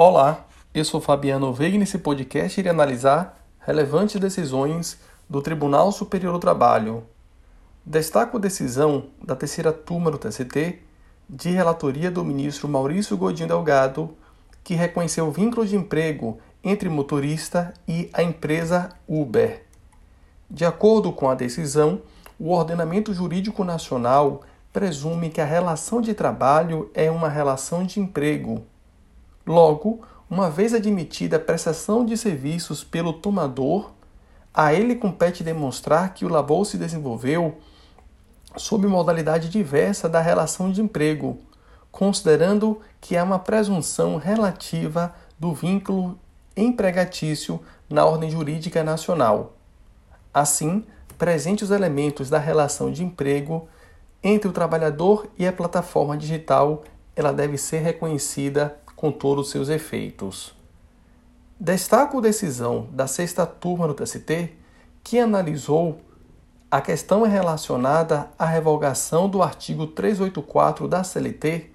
Olá, eu sou Fabiano Veiga e nesse podcast irei analisar relevantes decisões do Tribunal Superior do Trabalho. Destaco a decisão da terceira turma do TST de relatoria do ministro Maurício Godinho Delgado, que reconheceu vínculo de emprego entre motorista e a empresa Uber. De acordo com a decisão, o ordenamento jurídico nacional presume que a relação de trabalho é uma relação de emprego. Logo, uma vez admitida a prestação de serviços pelo tomador, a ele compete demonstrar que o labor se desenvolveu sob modalidade diversa da relação de emprego, considerando que há uma presunção relativa do vínculo empregatício na ordem jurídica nacional. Assim, presente os elementos da relação de emprego entre o trabalhador e a plataforma digital, ela deve ser reconhecida com todos os seus efeitos. Destaco a decisão da sexta turma do TST, que analisou a questão relacionada à revogação do artigo 384 da CLT,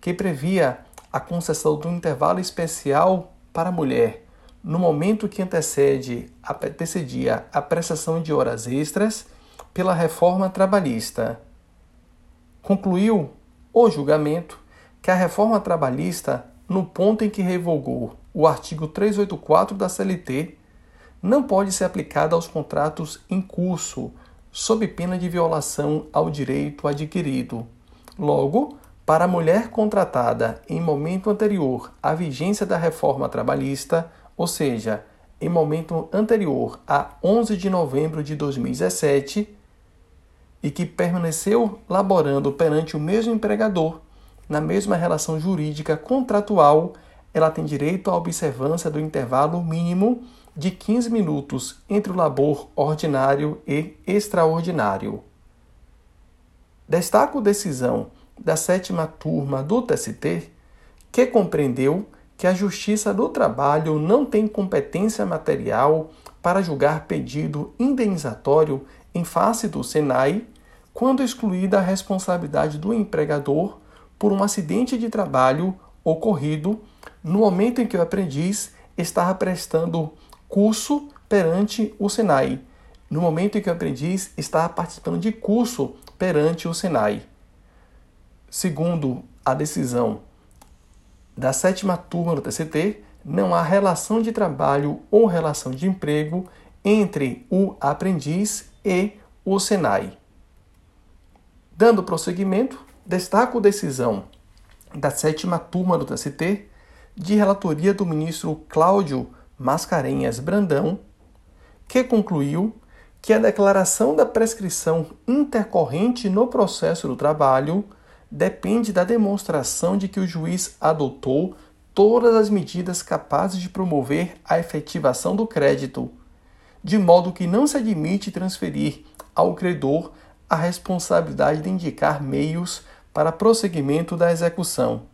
que previa a concessão do intervalo especial para a mulher no momento que antecede, antecedia a prestação de horas extras pela reforma trabalhista. Concluiu o julgamento que a reforma trabalhista, no ponto em que revogou o artigo 384 da CLT, não pode ser aplicada aos contratos em curso, sob pena de violação ao direito adquirido. Logo, para a mulher contratada em momento anterior à vigência da reforma trabalhista, ou seja, em momento anterior a 11 de novembro de 2017, e que permaneceu laborando perante o mesmo empregador, na mesma relação jurídica contratual, ela tem direito à observância do intervalo mínimo de 15 minutos entre o labor ordinário e extraordinário. Destaco decisão da sétima turma do TST, que compreendeu que a Justiça do Trabalho não tem competência material para julgar pedido indenizatório em face do Senai quando excluída a responsabilidade do empregador por um acidente de trabalho ocorrido no momento em que o aprendiz estava prestando curso perante o Senai, no momento em que o aprendiz estava participando de curso perante o Senai. Segundo a decisão da sétima turma do TCT, não há relação de trabalho ou relação de emprego entre o aprendiz e o Senai. Dando prosseguimento, destaco a decisão da sétima turma do TST de relatoria do ministro Cláudio Mascarenhas Brandão, que concluiu que a declaração da prescrição intercorrente no processo do trabalho depende da demonstração de que o juiz adotou todas as medidas capazes de promover a efetivação do crédito, de modo que não se admite transferir ao credor a responsabilidade de indicar meios para prosseguimento da execução.